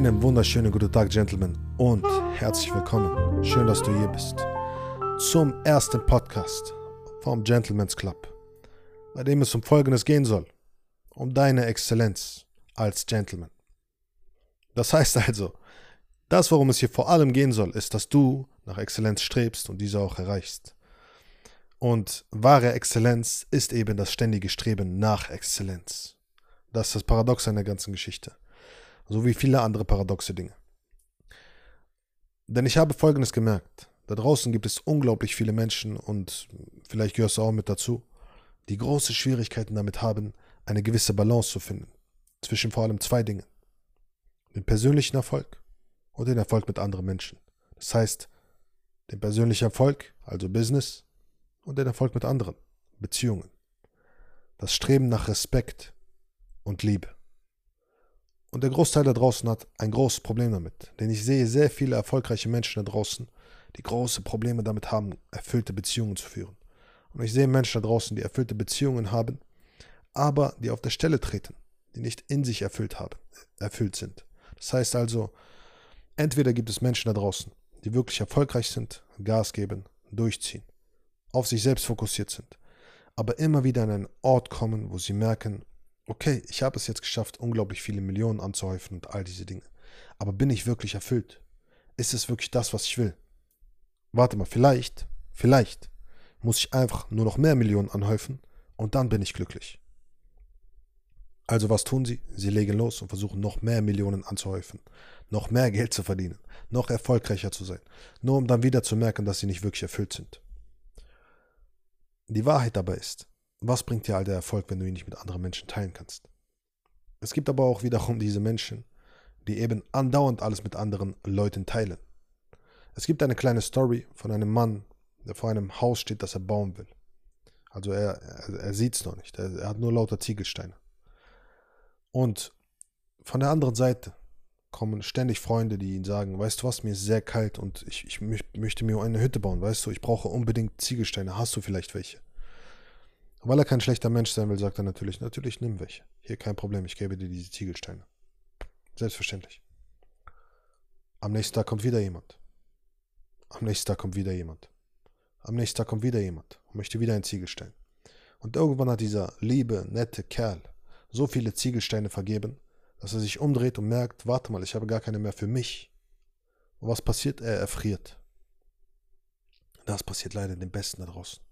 Einen wunderschönen guten Tag, Gentlemen, und herzlich willkommen. Schön, dass du hier bist. Zum ersten Podcast vom Gentleman's Club, bei dem es um Folgendes gehen soll: um deine Exzellenz als Gentleman. Das heißt also, das, worum es hier vor allem gehen soll, ist, dass du nach Exzellenz strebst und diese auch erreichst. Und wahre Exzellenz ist eben das ständige Streben nach Exzellenz. Das ist das Paradox an der ganzen Geschichte. So wie viele andere paradoxe Dinge. Denn ich habe Folgendes gemerkt. Da draußen gibt es unglaublich viele Menschen und vielleicht gehörst du auch mit dazu, die große Schwierigkeiten damit haben, eine gewisse Balance zu finden. Zwischen vor allem zwei Dingen. Den persönlichen Erfolg und den Erfolg mit anderen Menschen. Das heißt, den persönlichen Erfolg, also Business, und den Erfolg mit anderen, Beziehungen. Das Streben nach Respekt und Liebe. Und der Großteil da draußen hat ein großes Problem damit. Denn ich sehe sehr viele erfolgreiche Menschen da draußen, die große Probleme damit haben, erfüllte Beziehungen zu führen. Und ich sehe Menschen da draußen, die erfüllte Beziehungen haben, aber die auf der Stelle treten, die nicht in sich erfüllt haben, erfüllt sind. Das heißt also, entweder gibt es Menschen da draußen, die wirklich erfolgreich sind, Gas geben, durchziehen, auf sich selbst fokussiert sind, aber immer wieder an einen Ort kommen, wo sie merken, okay, ich habe es jetzt geschafft, unglaublich viele Millionen anzuhäufen und all diese Dinge. Aber bin ich wirklich erfüllt? Ist es wirklich das, was ich will? Warte mal, vielleicht, vielleicht muss ich einfach nur noch mehr Millionen anhäufen und dann bin ich glücklich. Also was tun sie? Sie legen los und versuchen noch mehr Millionen anzuhäufen, noch mehr Geld zu verdienen, noch erfolgreicher zu sein, nur um dann wieder zu merken, dass sie nicht wirklich erfüllt sind. Die Wahrheit dabei ist, was bringt dir all der Erfolg, wenn du ihn nicht mit anderen Menschen teilen kannst? Es gibt aber auch wiederum diese Menschen, die eben andauernd alles mit anderen Leuten teilen. Es gibt eine kleine Story von einem Mann, der vor einem Haus steht, das er bauen will. Also er, er, er sieht es noch nicht, er, er hat nur lauter Ziegelsteine. Und von der anderen Seite kommen ständig Freunde, die ihn sagen, weißt du was, mir ist sehr kalt und ich, ich möchte mir eine Hütte bauen, weißt du, ich brauche unbedingt Ziegelsteine, hast du vielleicht welche? Weil er kein schlechter Mensch sein will, sagt er natürlich, natürlich nimm welche. Hier kein Problem, ich gebe dir diese Ziegelsteine. Selbstverständlich. Am nächsten Tag kommt wieder jemand. Am nächsten Tag kommt wieder jemand. Am nächsten Tag kommt wieder jemand und möchte wieder einen Ziegelstein. Und irgendwann hat dieser liebe, nette Kerl so viele Ziegelsteine vergeben, dass er sich umdreht und merkt, warte mal, ich habe gar keine mehr für mich. Und was passiert? Er erfriert. Das passiert leider den Besten da draußen.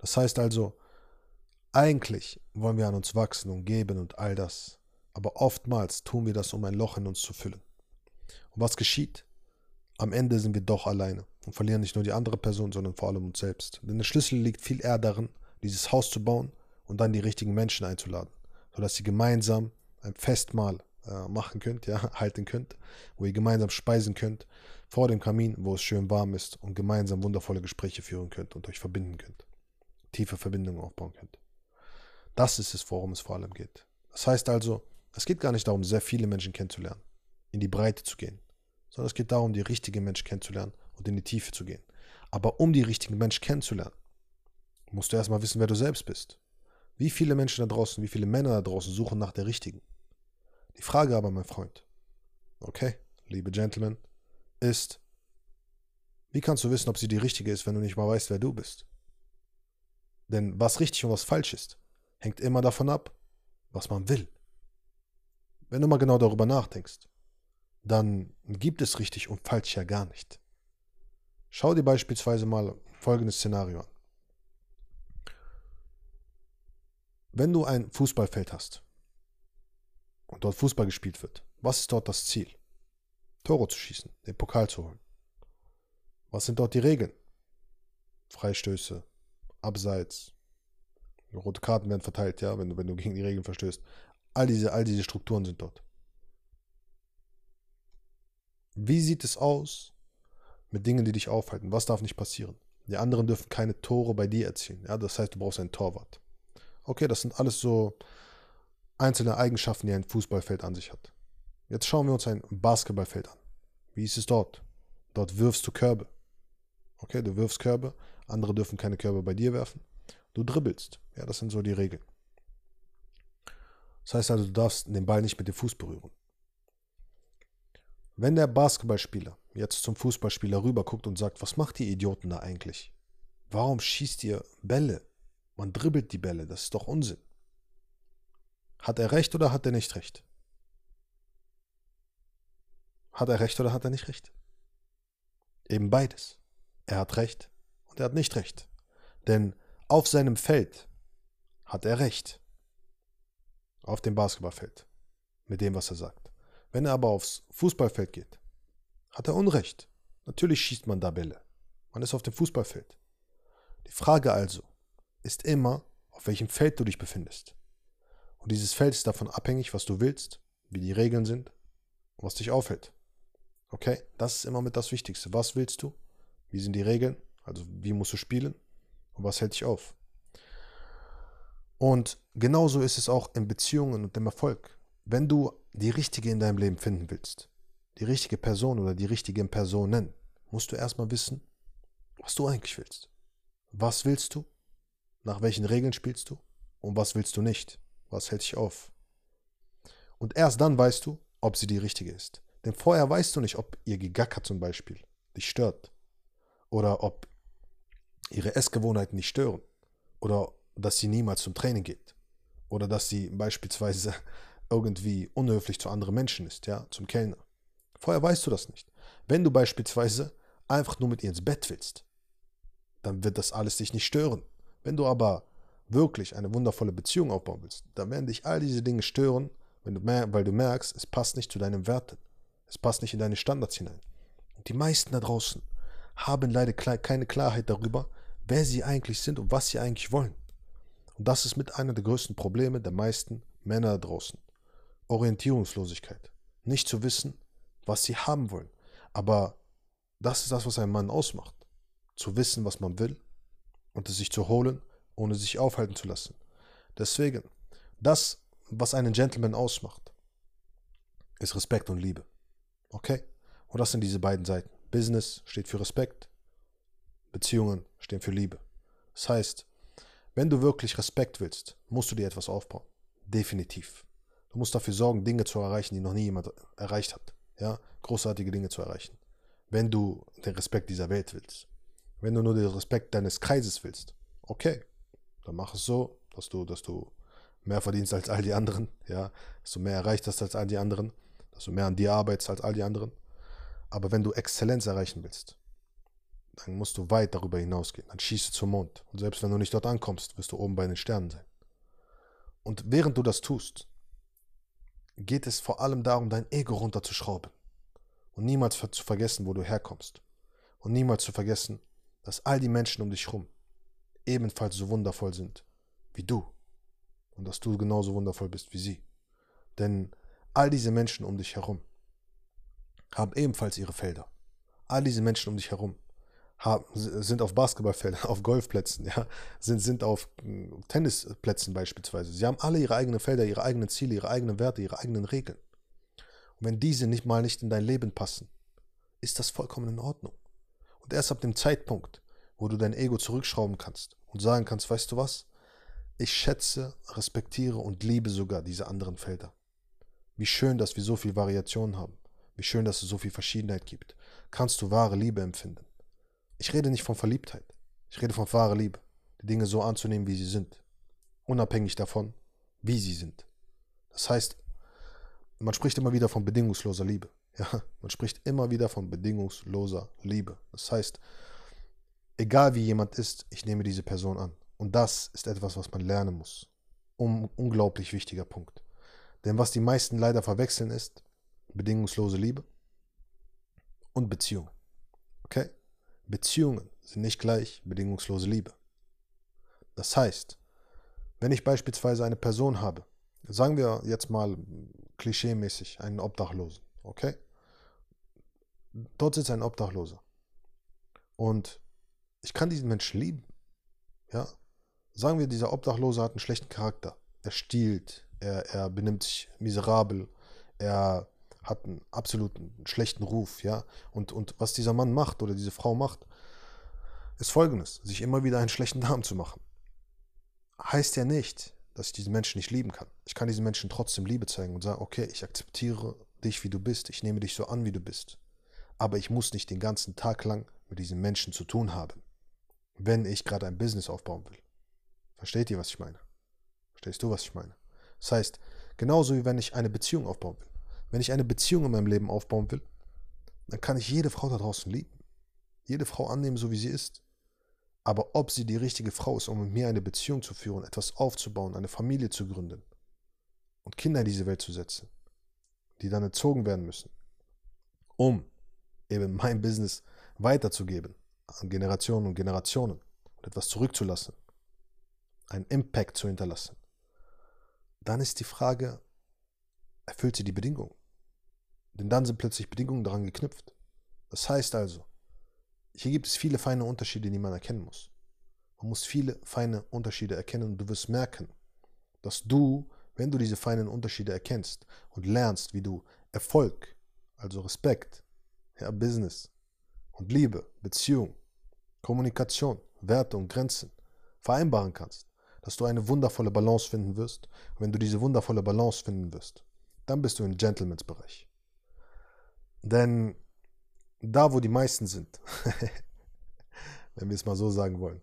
Das heißt also, eigentlich wollen wir an uns wachsen und geben und all das, aber oftmals tun wir das, um ein Loch in uns zu füllen. Und was geschieht? Am Ende sind wir doch alleine und verlieren nicht nur die andere Person, sondern vor allem uns selbst. Denn der Schlüssel liegt viel eher darin, dieses Haus zu bauen und dann die richtigen Menschen einzuladen, sodass sie gemeinsam ein Festmahl äh, machen könnt, ja, halten könnt, wo ihr gemeinsam speisen könnt, vor dem Kamin, wo es schön warm ist und gemeinsam wundervolle Gespräche führen könnt und euch verbinden könnt tiefe Verbindungen aufbauen könnt. Das ist es, worum es vor allem geht. Das heißt also, es geht gar nicht darum, sehr viele Menschen kennenzulernen, in die Breite zu gehen, sondern es geht darum, die richtigen Menschen kennenzulernen und in die Tiefe zu gehen. Aber um die richtigen Menschen kennenzulernen, musst du erstmal wissen, wer du selbst bist. Wie viele Menschen da draußen, wie viele Männer da draußen suchen nach der richtigen? Die Frage aber, mein Freund, okay, liebe Gentlemen, ist, wie kannst du wissen, ob sie die richtige ist, wenn du nicht mal weißt, wer du bist? Denn was richtig und was falsch ist, hängt immer davon ab, was man will. Wenn du mal genau darüber nachdenkst, dann gibt es richtig und falsch ja gar nicht. Schau dir beispielsweise mal folgendes Szenario an. Wenn du ein Fußballfeld hast und dort Fußball gespielt wird, was ist dort das Ziel? Tore zu schießen, den Pokal zu holen. Was sind dort die Regeln? Freistöße, Abseits. Rote Karten werden verteilt, ja, wenn du, wenn du gegen die Regeln verstößt. All diese, all diese Strukturen sind dort. Wie sieht es aus mit Dingen, die dich aufhalten? Was darf nicht passieren? Die anderen dürfen keine Tore bei dir erzielen. Ja, das heißt, du brauchst einen Torwart. Okay, das sind alles so einzelne Eigenschaften, die ein Fußballfeld an sich hat. Jetzt schauen wir uns ein Basketballfeld an. Wie ist es dort? Dort wirfst du Körbe. Okay, du wirfst Körbe, andere dürfen keine Körbe bei dir werfen. Du dribbelst. Ja, das sind so die Regeln. Das heißt also, du darfst den Ball nicht mit dem Fuß berühren. Wenn der Basketballspieler jetzt zum Fußballspieler rüberguckt und sagt, was macht ihr Idioten da eigentlich? Warum schießt ihr Bälle? Man dribbelt die Bälle, das ist doch Unsinn. Hat er recht oder hat er nicht recht? Hat er recht oder hat er nicht recht? Eben beides. Er hat recht und er hat nicht recht. Denn auf seinem Feld hat er recht. Auf dem Basketballfeld. Mit dem, was er sagt. Wenn er aber aufs Fußballfeld geht, hat er Unrecht. Natürlich schießt man da Bälle. Man ist auf dem Fußballfeld. Die Frage also ist immer, auf welchem Feld du dich befindest. Und dieses Feld ist davon abhängig, was du willst, wie die Regeln sind und was dich aufhält. Okay? Das ist immer mit das Wichtigste. Was willst du? Wie sind die Regeln? Also wie musst du spielen? Und was hält dich auf? Und genauso ist es auch in Beziehungen und im Erfolg. Wenn du die richtige in deinem Leben finden willst, die richtige Person oder die richtigen Personen, musst du erstmal wissen, was du eigentlich willst. Was willst du? Nach welchen Regeln spielst du? Und was willst du nicht? Was hält dich auf? Und erst dann weißt du, ob sie die richtige ist. Denn vorher weißt du nicht, ob ihr Gegacker zum Beispiel dich stört. Oder ob ihre Essgewohnheiten dich stören. Oder dass sie niemals zum Training geht. Oder dass sie beispielsweise irgendwie unhöflich zu anderen Menschen ist, ja, zum Kellner. Vorher weißt du das nicht. Wenn du beispielsweise einfach nur mit ihr ins Bett willst, dann wird das alles dich nicht stören. Wenn du aber wirklich eine wundervolle Beziehung aufbauen willst, dann werden dich all diese Dinge stören, du weil du merkst, es passt nicht zu deinen Werten. Es passt nicht in deine Standards hinein. Und die meisten da draußen haben leider keine Klarheit darüber, wer sie eigentlich sind und was sie eigentlich wollen. Und das ist mit einer der größten Probleme der meisten Männer draußen. Orientierungslosigkeit. Nicht zu wissen, was sie haben wollen. Aber das ist das, was einen Mann ausmacht. Zu wissen, was man will und es sich zu holen, ohne sich aufhalten zu lassen. Deswegen, das, was einen Gentleman ausmacht, ist Respekt und Liebe. Okay? Und das sind diese beiden Seiten. Business steht für Respekt, Beziehungen stehen für Liebe. Das heißt, wenn du wirklich Respekt willst, musst du dir etwas aufbauen. Definitiv. Du musst dafür sorgen, Dinge zu erreichen, die noch nie jemand erreicht hat. Ja, großartige Dinge zu erreichen. Wenn du den Respekt dieser Welt willst. Wenn du nur den Respekt deines Kreises willst. Okay, dann mach es so, dass du, dass du mehr verdienst als all die anderen, ja, dass du mehr erreicht hast als all die anderen, dass du mehr an dir arbeitest als all die anderen. Aber wenn du Exzellenz erreichen willst, dann musst du weit darüber hinausgehen. Dann schießt du zum Mond. Und selbst wenn du nicht dort ankommst, wirst du oben bei den Sternen sein. Und während du das tust, geht es vor allem darum, dein Ego runterzuschrauben. Und niemals zu vergessen, wo du herkommst. Und niemals zu vergessen, dass all die Menschen um dich herum ebenfalls so wundervoll sind wie du. Und dass du genauso wundervoll bist wie sie. Denn all diese Menschen um dich herum haben ebenfalls ihre Felder. All diese Menschen um dich herum haben, sind auf Basketballfeldern, auf Golfplätzen, ja, sind, sind auf hm, Tennisplätzen beispielsweise. Sie haben alle ihre eigenen Felder, ihre eigenen Ziele, ihre eigenen Werte, ihre eigenen Regeln. Und wenn diese nicht mal nicht in dein Leben passen, ist das vollkommen in Ordnung. Und erst ab dem Zeitpunkt, wo du dein Ego zurückschrauben kannst und sagen kannst, weißt du was? Ich schätze, respektiere und liebe sogar diese anderen Felder. Wie schön, dass wir so viel Variation haben. Wie schön, dass es so viel Verschiedenheit gibt. Kannst du wahre Liebe empfinden. Ich rede nicht von Verliebtheit. Ich rede von wahrer Liebe. Die Dinge so anzunehmen, wie sie sind. Unabhängig davon, wie sie sind. Das heißt, man spricht immer wieder von bedingungsloser Liebe. Ja, man spricht immer wieder von bedingungsloser Liebe. Das heißt, egal wie jemand ist, ich nehme diese Person an. Und das ist etwas, was man lernen muss. Um unglaublich wichtiger Punkt. Denn was die meisten leider verwechseln ist bedingungslose Liebe und Beziehung. Okay? Beziehungen sind nicht gleich bedingungslose Liebe. Das heißt, wenn ich beispielsweise eine Person habe, sagen wir jetzt mal klischeemäßig einen Obdachlosen, okay? Dort sitzt ein Obdachloser. Und ich kann diesen Menschen lieben. Ja? Sagen wir, dieser Obdachlose hat einen schlechten Charakter. Er stiehlt, er, er benimmt sich miserabel, er hat einen absoluten schlechten Ruf, ja. Und, und was dieser Mann macht oder diese Frau macht, ist folgendes: sich immer wieder einen schlechten Namen zu machen. Heißt ja nicht, dass ich diesen Menschen nicht lieben kann. Ich kann diesen Menschen trotzdem Liebe zeigen und sagen, okay, ich akzeptiere dich, wie du bist. Ich nehme dich so an, wie du bist. Aber ich muss nicht den ganzen Tag lang mit diesen Menschen zu tun haben, wenn ich gerade ein Business aufbauen will. Versteht ihr, was ich meine? Verstehst du, was ich meine? Das heißt, genauso wie wenn ich eine Beziehung aufbauen will. Wenn ich eine Beziehung in meinem Leben aufbauen will, dann kann ich jede Frau da draußen lieben. Jede Frau annehmen, so wie sie ist. Aber ob sie die richtige Frau ist, um mit mir eine Beziehung zu führen, etwas aufzubauen, eine Familie zu gründen und Kinder in diese Welt zu setzen, die dann erzogen werden müssen, um eben mein Business weiterzugeben an Generationen und Generationen und etwas zurückzulassen, einen Impact zu hinterlassen, dann ist die Frage, erfüllt sie die Bedingungen? Denn dann sind plötzlich Bedingungen daran geknüpft. Das heißt also, hier gibt es viele feine Unterschiede, die man erkennen muss. Man muss viele feine Unterschiede erkennen und du wirst merken, dass du, wenn du diese feinen Unterschiede erkennst und lernst, wie du Erfolg, also Respekt, ja, Business und Liebe, Beziehung, Kommunikation, Werte und Grenzen vereinbaren kannst, dass du eine wundervolle Balance finden wirst. Und wenn du diese wundervolle Balance finden wirst, dann bist du im Gentlemans Bereich. Denn da, wo die meisten sind, wenn wir es mal so sagen wollen,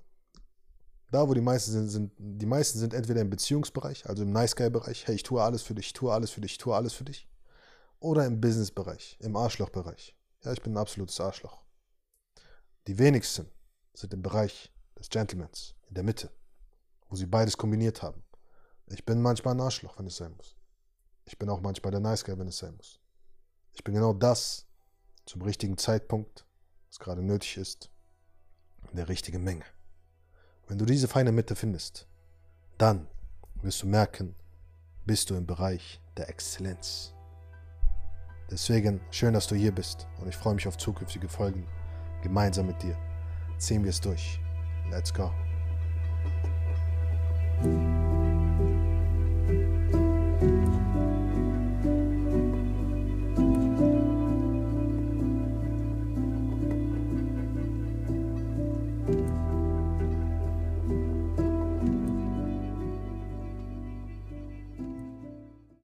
da, wo die meisten sind, sind, die meisten sind entweder im Beziehungsbereich, also im Nice Guy-Bereich, hey, ich tue alles für dich, ich tue alles für dich, ich tue alles für dich, oder im Business-Bereich, im Arschloch-Bereich. Ja, ich bin ein absolutes Arschloch. Die wenigsten sind im Bereich des Gentlemans, in der Mitte, wo sie beides kombiniert haben. Ich bin manchmal ein Arschloch, wenn es sein muss. Ich bin auch manchmal der Nice Guy, wenn es sein muss. Ich bin genau das zum richtigen Zeitpunkt, was gerade nötig ist, in der richtigen Menge. Wenn du diese feine Mitte findest, dann wirst du merken, bist du im Bereich der Exzellenz. Deswegen schön, dass du hier bist und ich freue mich auf zukünftige Folgen gemeinsam mit dir. Ziehen wir es durch. Let's go.